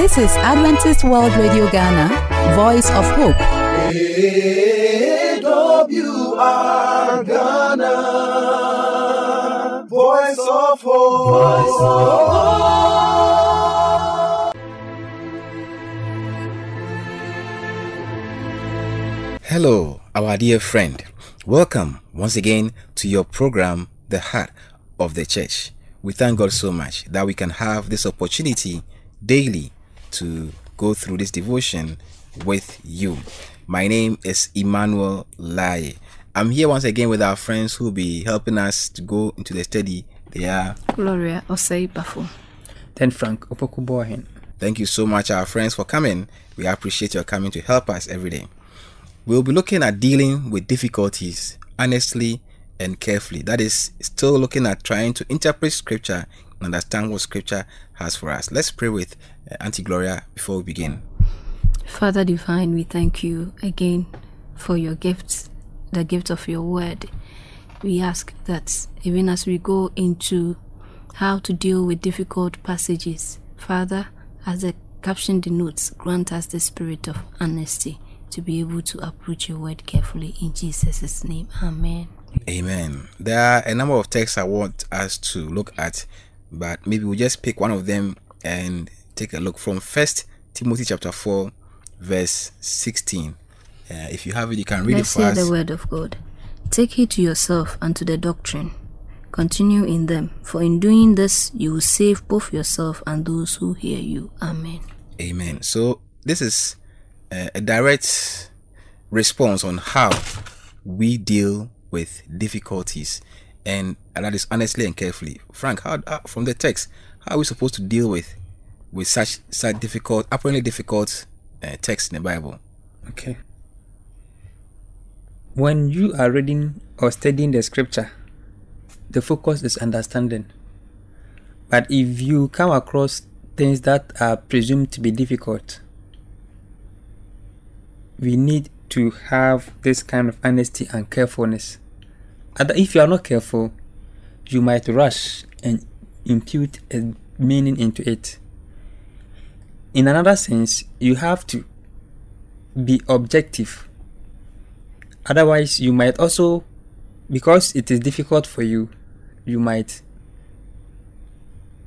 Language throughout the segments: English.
This is Adventist World Radio Ghana, Voice of Hope. AWR Ghana, Voice of Hope. Voice of Hope. Hello, our dear friend. Welcome once again to your program, The Heart of the Church. We thank God so much that we can have this opportunity daily to go through this devotion with you. My name is Emmanuel Lai. I'm here once again with our friends who will be helping us to go into the study. They are Gloria Osei Bafo. Then Frank Opokuboahin. Thank you so much, our friends, for coming. We appreciate your coming to help us every day. We'll be looking at dealing with difficulties honestly and carefully. That is, still looking at trying to interpret scripture and understand what scripture has for us. Let's pray with uh, Auntie Gloria before we begin. Father Divine, we thank you again for your gifts, the gift of your word. We ask that even as we go into how to deal with difficult passages, Father, as the caption denotes, grant us the spirit of honesty to be able to approach your word carefully in Jesus' name. Amen. Amen. There are a number of texts I want us to look at, but maybe we'll just pick one of them and take a look from First Timothy chapter 4, verse 16. Uh, if you have it, you can read Let's it for hear us. the word of God. Take heed to yourself and to the doctrine. Continue in them, for in doing this you will save both yourself and those who hear you. Amen. Amen. So this is uh, a direct response on how we deal with difficulties, and, that is honestly and carefully. Frank, how, how from the text, how are we supposed to deal with with such such difficult, apparently difficult uh, text in the Bible? Okay. When you are reading or studying the scripture, the focus is understanding. But if you come across things that are presumed to be difficult, we need to have this kind of honesty and carefulness. And if you are not careful, you might rush and impute a meaning into it. In another sense, you have to be objective. Otherwise, you might also, because it is difficult for you, you might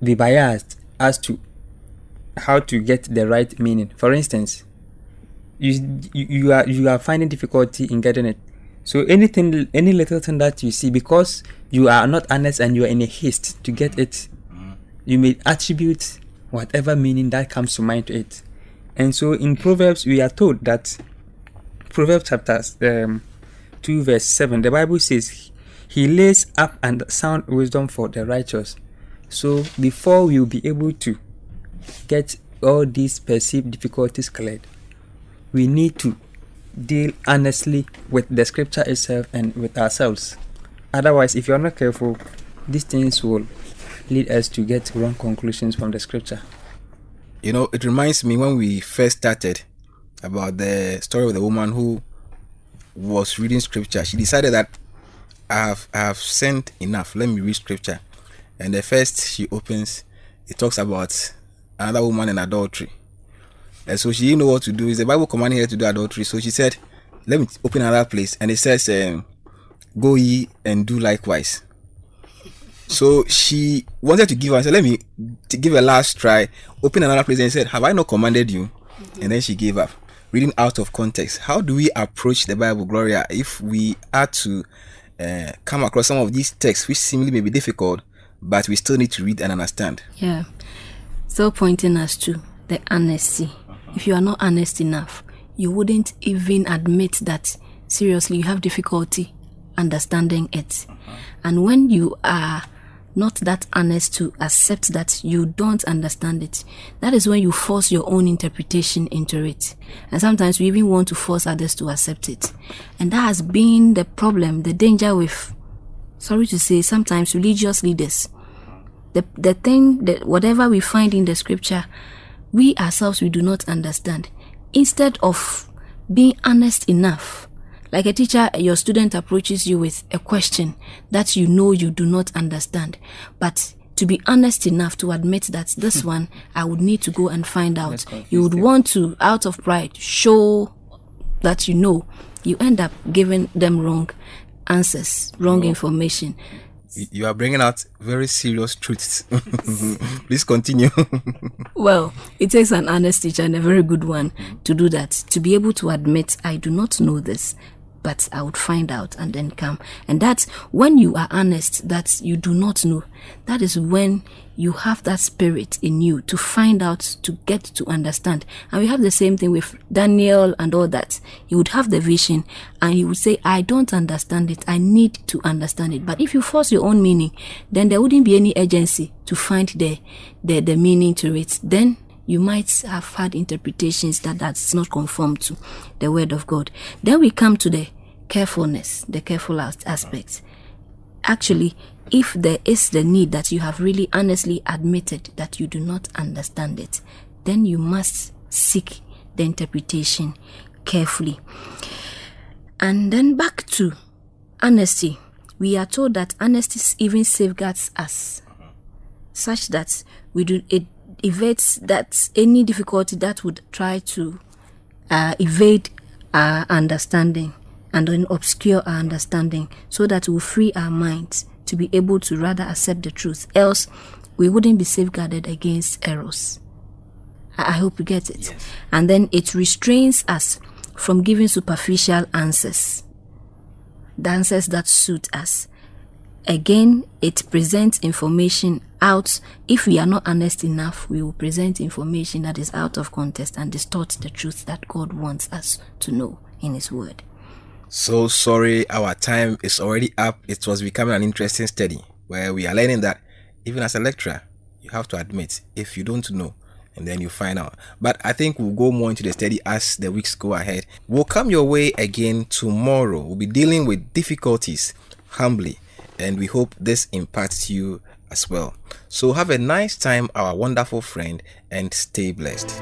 be biased as to how to get the right meaning. For instance, you you, you are you are finding difficulty in getting it. So anything, any little thing that you see, because you are not honest and you are in a haste to get it, you may attribute whatever meaning that comes to mind to it. And so in Proverbs, we are told that Proverbs chapter um, 2, verse 7, the Bible says, He lays up and sound wisdom for the righteous. So before we will be able to get all these perceived difficulties cleared, we need to deal honestly with the scripture itself and with ourselves. Otherwise, if you're not careful, these things will lead us to get wrong conclusions from the scripture. You know, it reminds me when we first started about the story of the woman who was reading scripture. She decided that I have I have sent enough. Let me read scripture. And the first she opens, it talks about another woman in adultery. And so she didn't know what to do. Is the Bible commanding her to do adultery? So she said, "Let me open another place." And it says, um, "Go ye and do likewise." So she wanted to give her. Said, "Let me give a last try." Open another place and said, "Have I not commanded you?" And then she gave up. Reading out of context. How do we approach the Bible, Gloria, if we are to uh, come across some of these texts which seemingly may be difficult, but we still need to read and understand? Yeah. So pointing us to the honesty. If you are not honest enough, you wouldn't even admit that seriously you have difficulty understanding it. Uh-huh. And when you are not that honest to accept that you don't understand it, that is when you force your own interpretation into it. And sometimes we even want to force others to accept it. And that has been the problem, the danger with, sorry to say, sometimes religious leaders uh-huh. the the thing that whatever we find in the scripture we ourselves we do not understand instead of being honest enough like a teacher your student approaches you with a question that you know you do not understand but to be honest enough to admit that this one I would need to go and find out. You would want to, out of pride, show that you know. You end up giving them wrong answers, wrong information. You- are bringing out very serious truths. Please continue. Well, it takes an honest teacher and a very good one to do that. To be able to admit, I do not know this, but I would find out and then come. And that's when you are honest that you do not know. That is when you have that spirit in you to find out, to get to understand. And we have the same thing with Daniel and all that. He would have the vision and he would say, I don't understand it. I need to understand it. But if you force your own meaning, then there wouldn't be any urgency to find the, the, the meaning to it. Then you might have had interpretations that that's not conform to the word of God. Then we come to the carefulness, the careful aspects. Actually, if there is the need that you have really honestly admitted that you do not understand it, then you must seek the interpretation carefully. And then back to honesty. We are told that honesty even safeguards us such that we do it evades that any difficulty that would try to uh, evade our understanding and then obscure our understanding so that we free our minds to be able to rather accept the truth. Else we wouldn't be safeguarded against errors. I, I hope you get it. And then it restrains us from giving superficial answers. The answers that suit us. Again it presents information out. If we are not honest enough we will present information that is out of context and distort the truth that god wants us to know in his word so sorry, our time is already up. It was becoming an interesting study where we are learning that even as a lecturer, you have to admit if you don't know and then you find out. But I think we'll go more into the study as the weeks go ahead. We'll come your way again tomorrow. We'll be dealing with difficulties humbly, and we hope this impacts you as well. So have a nice time, our wonderful friend, and stay blessed.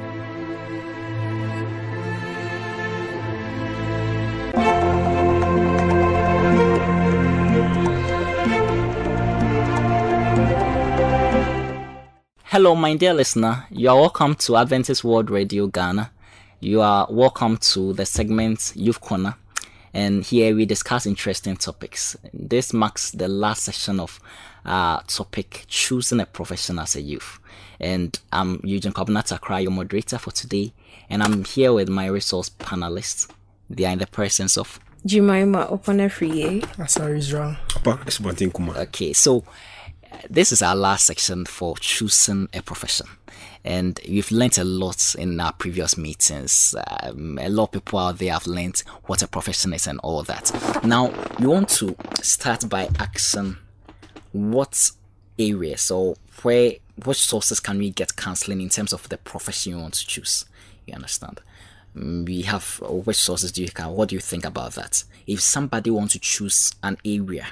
Hello, my dear listener. You are welcome to Adventist World Radio Ghana. You are welcome to the segment Youth Corner. And here we discuss interesting topics. This marks the last session of our topic, choosing a profession as a youth. And I'm Eugene Kobnat Akra, your moderator for today. And I'm here with my resource panelists. They are in the presence of Jemima Oponefriye. Asar Israel. Okay, so uh, this is our last section for choosing a profession. And we've learnt a lot in our previous meetings. Um, a lot of people out there have learnt what a profession is and all that. Now, we want to start by asking what areas or where, which sources can we get counseling in terms of the profession you want to choose? You understand? Mm, We have which sources do you have? What do you think about that? If somebody wants to choose an area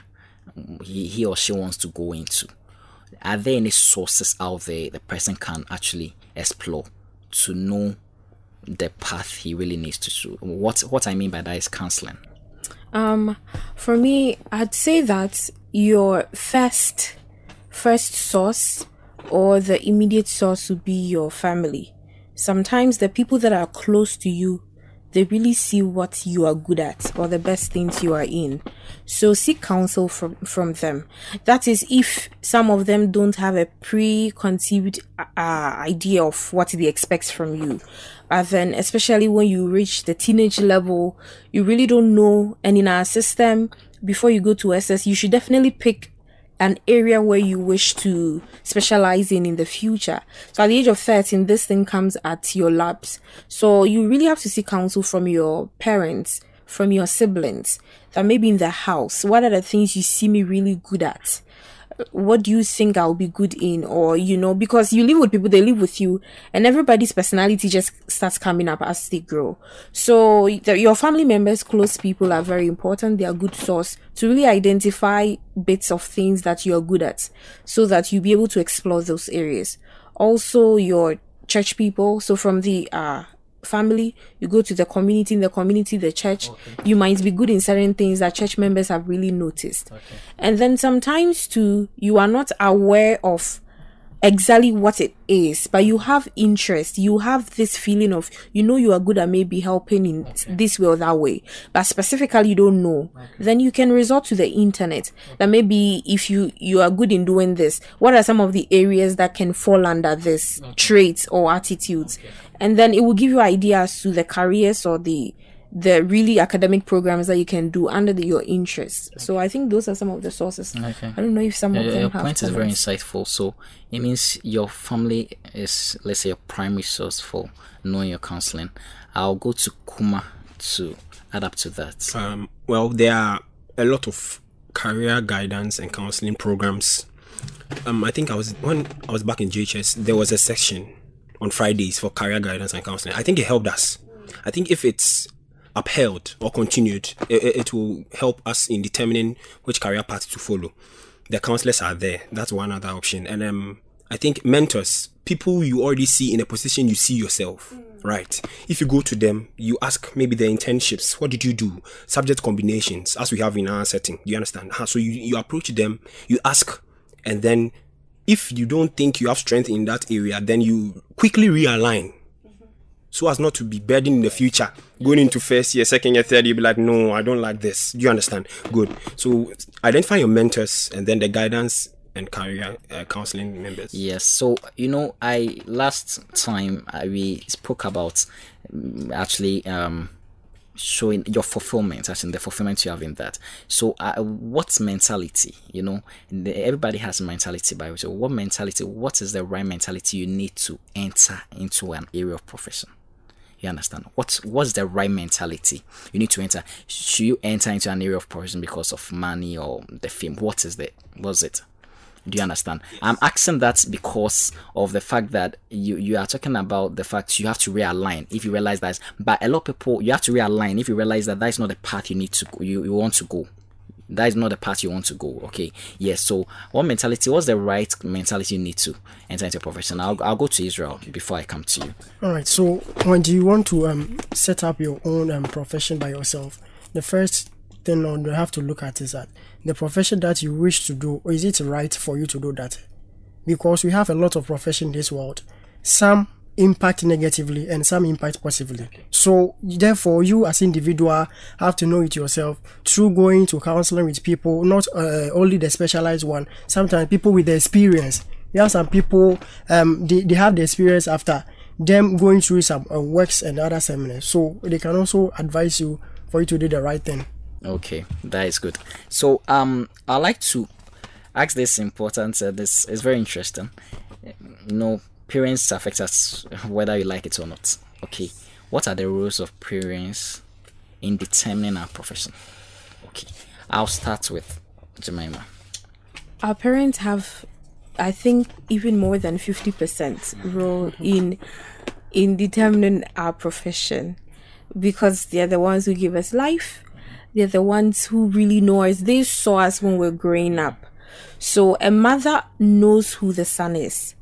he, or she wants to go into. Are there any sources out there the person can actually explore to know the path he really needs to do what what i mean by that is counseling. Um, for me, I'd say that your first first source or the immediate source would be your family. Sometimes the people that are close to you, they really see what you are good at or the best things you are in. So seek counsel from from them. That is if some of them don't have a preconceived uh, idea of what they expect from you. But then, especially when you reach the teenage level, you really don't know. And in our system, before you go to SS, you should definitely pick an area where you wish to specialize in in the future. So at the age of 13, this thing comes at your laps. So you really have to seek counsel from your parents, from your siblings, that maybe in the house, what are the things you see me really good at? What do you think I'll be good in? Or, you know, because you live with people, they live with you, and everybody's personality just starts coming up as they grow. So, your family members, close people are very important. They are good source to really identify bits of things that you're good at so that you'll be able to explore those areas. Also, your church people. So, from the, uh, family, you go to the community, in the community, the church. You might be good in certain things that church members have really noticed. And then sometimes too, you are not aware of exactly what it is, but you have interest. You have this feeling of you know you are good at maybe helping in this way or that way, but specifically you don't know. Then you can resort to the internet. That maybe if you you are good in doing this, what are some of the areas that can fall under this traits or attitudes? And then it will give you ideas to the careers or the the really academic programs that you can do under the, your interests. So I think those are some of the sources. Okay. I don't know if some Yeah, of them your have point is very insightful. So it means your family is, let's say, your primary source for knowing your counseling. I'll go to Kuma to add up to that. Um, well, there are a lot of career guidance and counseling programs. Um, I think I was when I was back in JHS, there was a section on Fridays for career guidance and counseling. I think it helped us. I think if it's upheld or continued, it, it- will help us in determining which career path to follow. The counselors are there. That's one other option. And um, I think mentors, people you already see in a position you see yourself, right? If you go to them, you ask maybe the internships, what did you do? Subject combinations, as we have in our setting. Do you understand? So you, you approach them, you ask, and then if you don't think you have strength in that area, then you quickly realign so as not to be burdened in the future. Going into first year, second year, third year, be like, no, I don't like this. Do you understand? Good. So identify your mentors and then the guidance and career uh, counseling members. Yes. So you know, I last time uh, we spoke about um, actually um, showing your fulfillment, actually the fulfillment you have in that. So, uh, what mentality? You know, everybody has mentality, by which so what mentality? What is the right mentality you need to enter into an area of profession? You understand? What's what's the right mentality you need to enter? Should you enter into an area of profession because of money or the fame? What is the what's it? Do you understand? I'm asking that because of the fact that you you are talking about the fact you have to realign if you realize that. But a lot of people you have to realign if you realize that that is not the path you need to go, you, you want to go. That is not the path you want to go. Okay. Yes. So what mentality? What's the right mentality you need to enter into a profession? I'll I'll go to Israel before I come to you. All right. So when do you want to um, set up your own um, profession by yourself? The first thing you have to look at is that the profession that you wish to do, is it right for you to do that? Because we have a lot of profession in this world. Some impact negatively and some impact positively. So therefore, you as individual have to know it yourself through going to counseling with people, not uh, only the specialized one. Sometimes people with the experience. There are some people um they, they have the experience after them going through some uh, works and other seminars. So they can also advise you for you to do the right thing. Okay, that is good. So um, I like to ask this important. Uh, this is very interesting. You know, parents affect us whether you like it or not. Okay, what are the roles of parents in determining our profession? Okay, I'll start with Jemima. our parents have i think even more than 50% role in in determining our profession because they're the ones who give us life they're the ones who really know us they saw us when we're growing up so a mother knows who the son is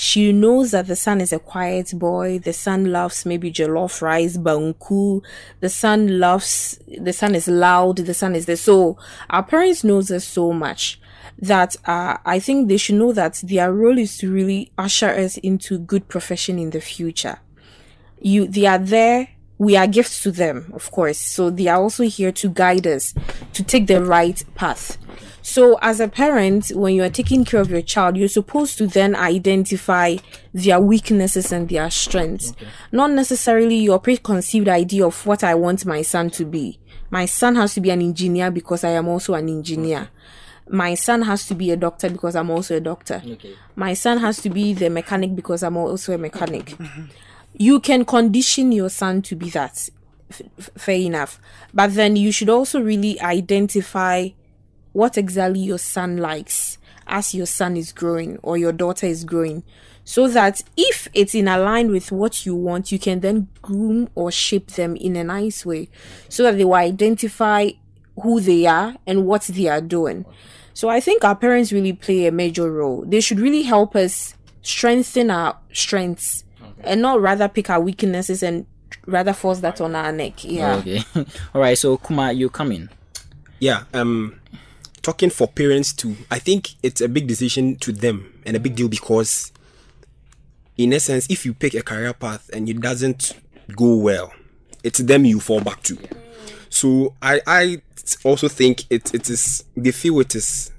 she knows that the son is a quiet boy. The son loves maybe jollof rice, banku. The son loves, the son is loud. The son is there. So our parents knows us so much that uh, I think they should know that their role is to really usher us into good profession in the future. You, they are there. We are gifts to them, of course. So they are also here to guide us to take the right path. So, as a parent, when you are taking care of your child, you're supposed to then identify their weaknesses and their strengths. Not necessarily your preconceived idea of what I want my son to be. My son has to be an engineer because I am also an engineer. My son has to be a doctor because I'm also a doctor. My son has to be the mechanic because I'm also a mechanic. Mm-hmm. You can condition your son to be that. F- fair enough. But then you should also really identify what exactly your son likes as your son is growing or your daughter is growing so that if it's in align with what you want you can then groom or shape them in a nice way so that they will identify who they are and what they are doing so i think our parents really play a major role they should really help us strengthen our strengths and not rather pick our weaknesses and rather force that on our neck. Yeah. Okay. All right. So Kuma, you come in. Yeah. Um, talking for parents too. I think it's a big decision to them and a big deal because, in essence, if you pick a career path and it doesn't go well, it's them you fall back to. So I I also think it it is they feel it is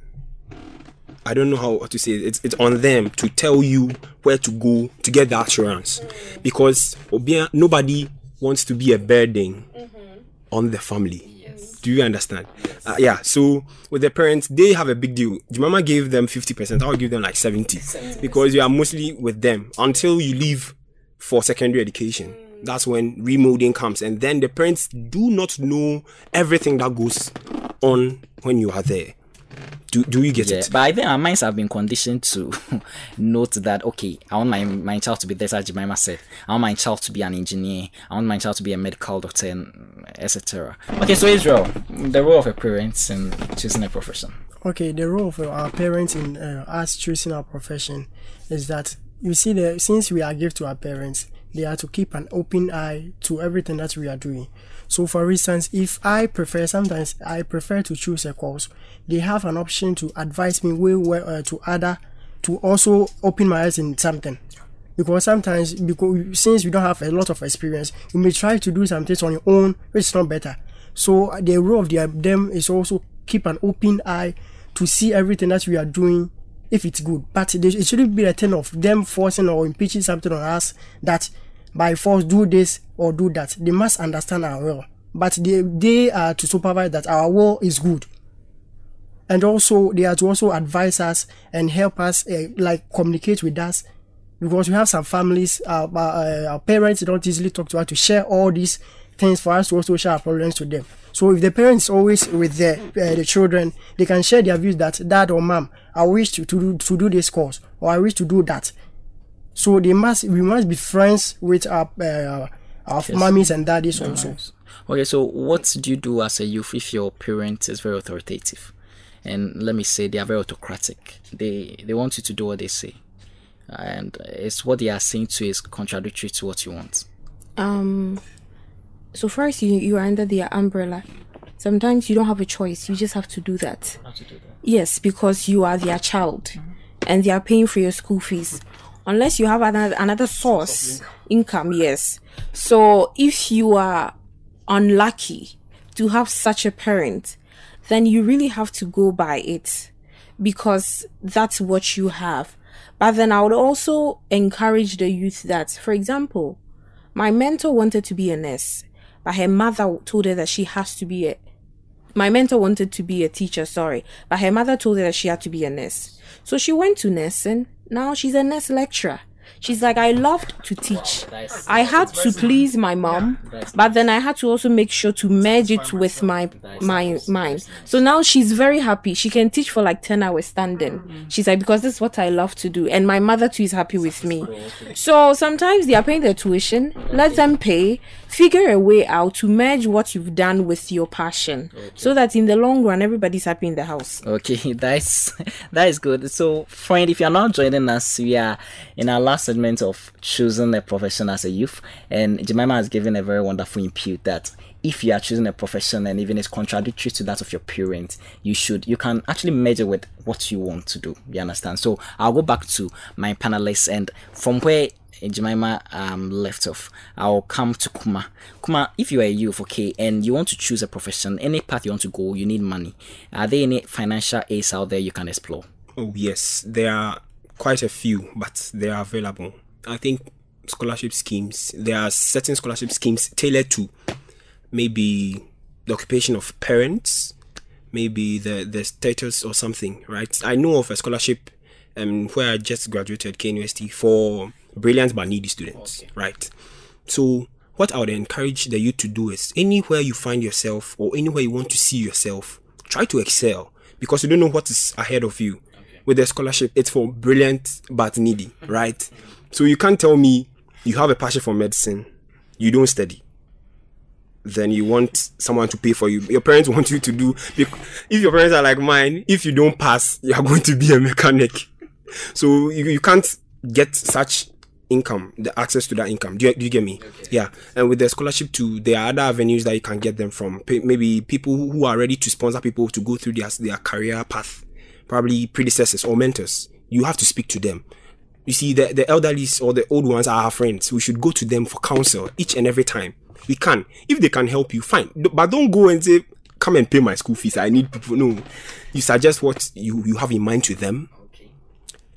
I don't know how to say it. It's it's on them to tell you where to go to get the assurance, because obia, nobody wants to be a burden mm-hmm. on the family. Do you understand? Uh, yeah. So with the parents, they have a big deal. mama gave them fifty percent. I'll give them like seventy, because you are mostly with them until you leave for secondary education. That's when remolding comes, and then the parents do not know everything that goes on when you are there. Do, do you get Yeah, it? but I think our minds have been conditioned to note that okay, I want my my child to be this, as Jemima said. I want my child to be an engineer. I want my child to be a medical doctor, and etc. Okay, so Israel, the role of a parent in choosing a profession. okay the role of uh, our parents in uh, us choosing our profession is that you see the since we are given to our parents they are to keep an open eye to everything that we are doing so for instance if i prefer sometimes i prefer to choose a course they have an option to advise me well uh, to other to also open my eyes in something. Because sometimes because since you don't have a lot of experience you may try to do some things on your own which is not better. So the role of the, them is also keep an open eye to see everything that we are doing if it's good. But it shouldn't be a thing of them forcing or impeaching something on us that by force do this or do that. They must understand our will but they they are to supervise that our will is good. And also they are to also advise us and help us uh, like communicate with us. Because we have some families uh, uh, our parents don't easily talk to us to share all these things for us to also share our problems to them. So if the parents always with the uh, the children they can share their views that dad or mom i wish to, to do to do this course or i wish to do that so they must we must be friends with our uh, our mummies and daddies also Okay, so what do you do as a youth if your parent is very authoritative? And let me say they are very autocratic. They they want you to do what they say. And it's what they are saying to you is contradictory to what you want. Um. So first, you you are under their umbrella. Sometimes you don't have a choice. You just have to do that. Yes, because you are their child, and they are paying for your school fees. Unless you have another another source income, yes. So if you are unlucky to have such a parent, then you really have to go by it because that's what you have. But then I would also encourage the youth that, for example, my mentor wanted to be a nurse, but her mother told her that she has to be a. My mentor wanted to be a teacher, sorry, but her mother told her that she had to be a nurse. So she went to nursing. Now she's a nurse lecturer. She's like, I loved to teach. I had to please my mom, but then I had to also make sure to merge it with my my mind. So now she's very happy. She can teach for like 10 hours standing. She's like, because this is what I love to do. And my mother too is happy with me. So sometimes they are paying their tuition. Let them pay. Figure a way out to merge what you've done with your passion. So that in the long run, everybody's happy in the house. Okay, that's that is good. So, friend, if you're not joining us, we are in our last of choosing a profession as a youth, and Jemima has given a very wonderful input that if you are choosing a profession and even it's contradictory to that of your parents, you should you can actually measure with what you want to do. You understand? So I'll go back to my panelists and from where Jemima um, left off, I'll come to Kuma. Kuma, if you are a youth, okay, and you want to choose a profession, any path you want to go, you need money. Are there any financial aids out there you can explore? Oh yes, there are quite a few, but they are available. I think scholarship schemes. There are certain scholarship schemes tailored to maybe the occupation of parents, maybe the the status or something. Right? I know of a scholarship um, where I just graduated KNUST for brilliant but needy students. Right? So what I would encourage the youth to do is anywhere you find yourself or anywhere you want to see yourself, try to excel because you don't know what is ahead of you. With the scholarship, it's for brilliant but needy, right? So you can't tell me you have a passion for medicine, you don't study. Then you want someone to pay for you. Your parents want you to do. If your parents are like mine, if you don't pass, you are going to be a mechanic. So you, you can't get such income, the access to that income. Do you, do you get me? Yeah. And with the scholarship too, there are other avenues that you can get them from. Maybe people who are ready to sponsor people to go through their their career path, probably predecessors or mentors. You have to speak to them. You see, the, the elderly or the old ones are our friends. We should go to them for counsel each and every time. We can. If they can help you, fine. But don't go and say, come and pay my school fees. I need people. No. You suggest what you, you have in mind to them.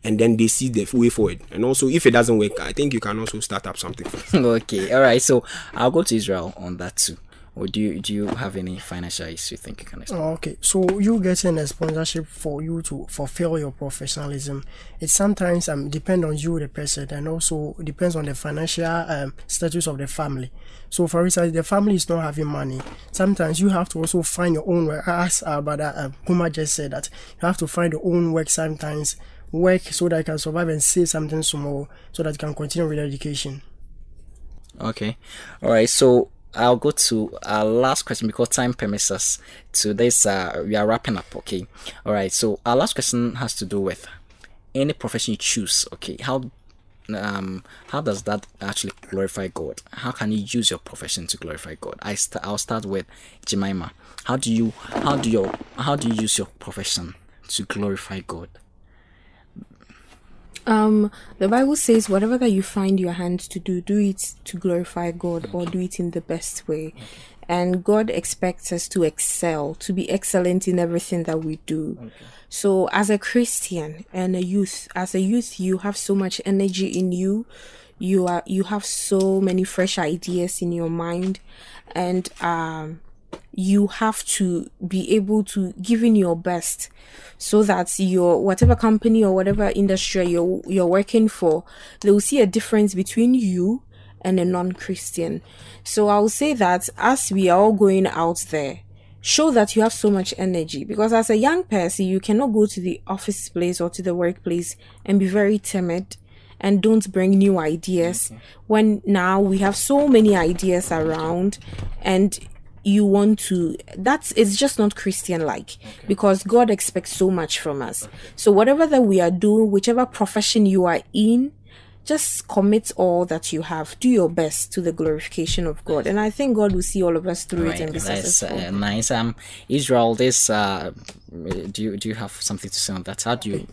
And then they see the way forward. And also, if it doesn't work, I think you can also start up something. okay, all right. So I'll go to Israel on that too. Or do you do you have any financial issues you think you can explain? Oh, okay, so you getting a sponsorship for you to fulfill your professionalism. It sometimes um depend on you, the person, and also depends on the financial um status of the family. So, for instance, the family is not having money. Sometimes you have to also find your own work. As our brother um, Kuma just said that you have to find your own work sometimes. Work so that you can survive and save something small so that you can continue with education. Okay. All right. So I'll go to our last question because time permits us to this. Uh, we are wrapping up. Okay. All right. So our last question has to do with any profession you choose. Okay. How um how does that actually glorify God? How can you use your profession to glorify God? I st- I'll start with Jemima. How do you how do your how do you use your profession to glorify God? Um, the Bible says, whatever that you find your hands to do, do it to glorify God or do it in the best way. And God expects us to excel, to be excellent in everything that we do. So, as a Christian and a youth, as a youth, you have so much energy in you. You are you have so many fresh ideas in your mind, and um, you have to be able to give in your best so that your whatever company or whatever industry you're you're working for they will see a difference between you and a non-christian. So i will say that as we are all going out there show that you have so much energy. Because as a young person you cannot go to the office place or to the workplace and be very timid and don't bring new ideas mm-hmm. when now we have so many ideas around and you want to that's it's just not christian like because god expects so much from us so whatever that we are doing whichever profession you are in just commit all that you have do your best to the glorification of god and i think god will see all of us through it and be that's successful uh, nice. Um, Israel, this uh, do you do you have something to say on that? How do you?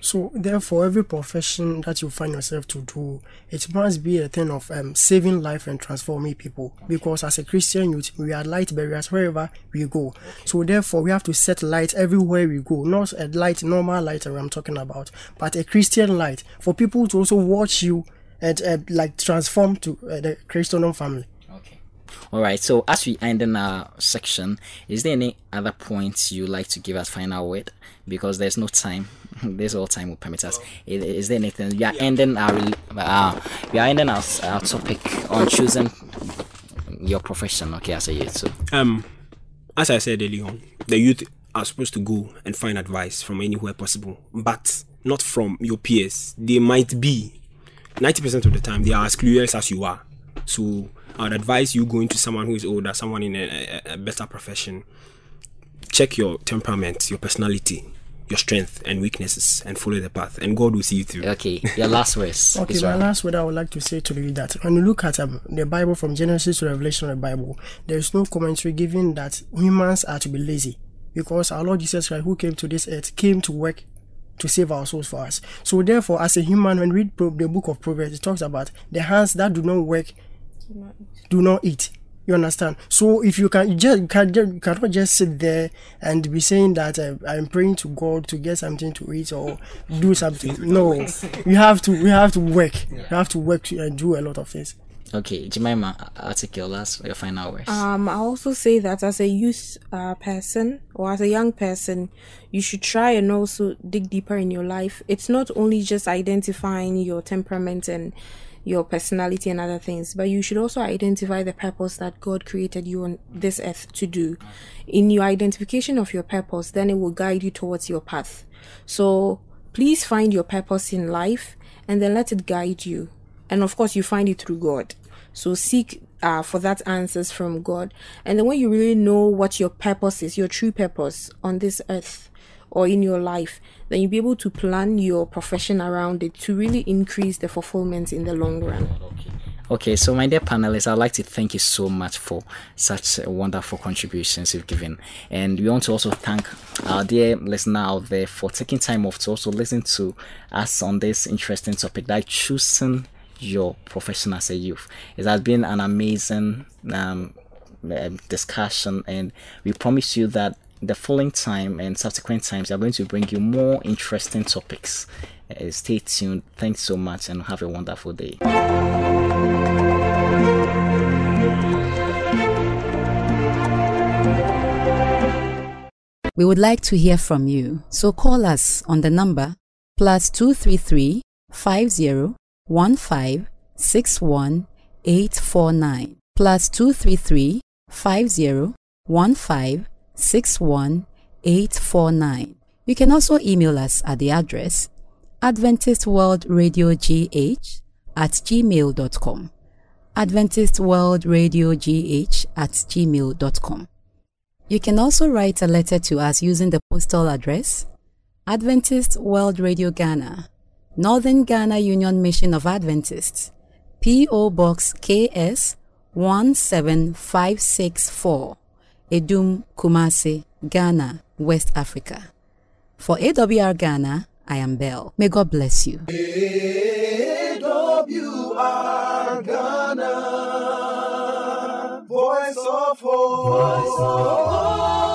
So, therefore, every profession that you find yourself to do, it must be a thing of um, saving life and transforming people. Because as a Christian youth, we are light bearers wherever we go. So, therefore, we have to set light everywhere we go. Not a light, normal light I'm talking about, but a Christian light for people to also watch you and uh, like transform to uh, the Christian family. Okay. All right. So as we end in our section, is there any other points you like to give us final word? Because there's no time. This all time will permit us. Is, is there anything we are ending our uh, we are ending our, our topic on choosing your profession? Okay, as a youth. So Um, as I said earlier on, the youth are supposed to go and find advice from anywhere possible, but not from your peers. They might be, 90% of the time, they are as clueless as you are. So I would advise you going to someone who is older, someone in a, a, a better profession. Check your temperament, your personality, your strength and weaknesses, and follow the path, and God will see you through. okay, your last words. Okay, Israel. my last word I would like to say to you that when you look at um, the Bible from Genesis to Revelation of the Bible, there is no commentary given that humans are to be lazy because our Lord Jesus Christ, who came to this earth, came to work to save our souls for us. So, therefore, as a human, when we read the book of Proverbs, it talks about the hands that do not work do not eat. You understand? So if you can you just you can just, you cannot just sit there and be saying that uh, I'm praying to God to get something to eat or do something. No, you have to. You have to work. You have to work to, and do a lot of things. Okay, Jemima, I'll take your last your final words. Um, I also say that as a youth uh, person or as a young person, you should try and also dig deeper in your life. It's not only just identifying your temperament and your personality and other things, but you should also identify the purpose that God created you on this earth to do. In your identification of your purpose, then it will guide you towards your path. So please find your purpose in life and then let it guide you. And of course, you find it through God. So seek uh, for that answers from God. And then when you really know what your purpose is, your true purpose on this earth, or in your life, then you'll be able to plan your profession around it to really increase the fulfillment in the long run. Okay. Okay, so my dear panelists, I'd like to thank you so much for such wonderful contributions you've given. And we want to also thank our dear listener out there for taking time off to also listen to us on this interesting topic, like choosing your profession as a youth. It has been an amazing um, um discussion, and we promise you that the following time and subsequent times are going to bring you more interesting topics. Uh, stay tuned. Thanks so much, and have a wonderful day. We would like to hear from you, so call us on the number plus 233 50 15 61 849 plus 233 50 15 61 849. You can also email us at the address Adventist World Radio GH at gmail.com. Adventist World Radio GH at gmail.com. You can also write a letter to us using the postal address Adventist World Radio Ghana, Northern Ghana Union Mission of Adventists, P.O. Box KS 17564, Adum, Kumasi, Ghana, West Africa. For AWR Ghana, I am Bell. May God bless you. AWR Ghana voice of hope. Voice of hope.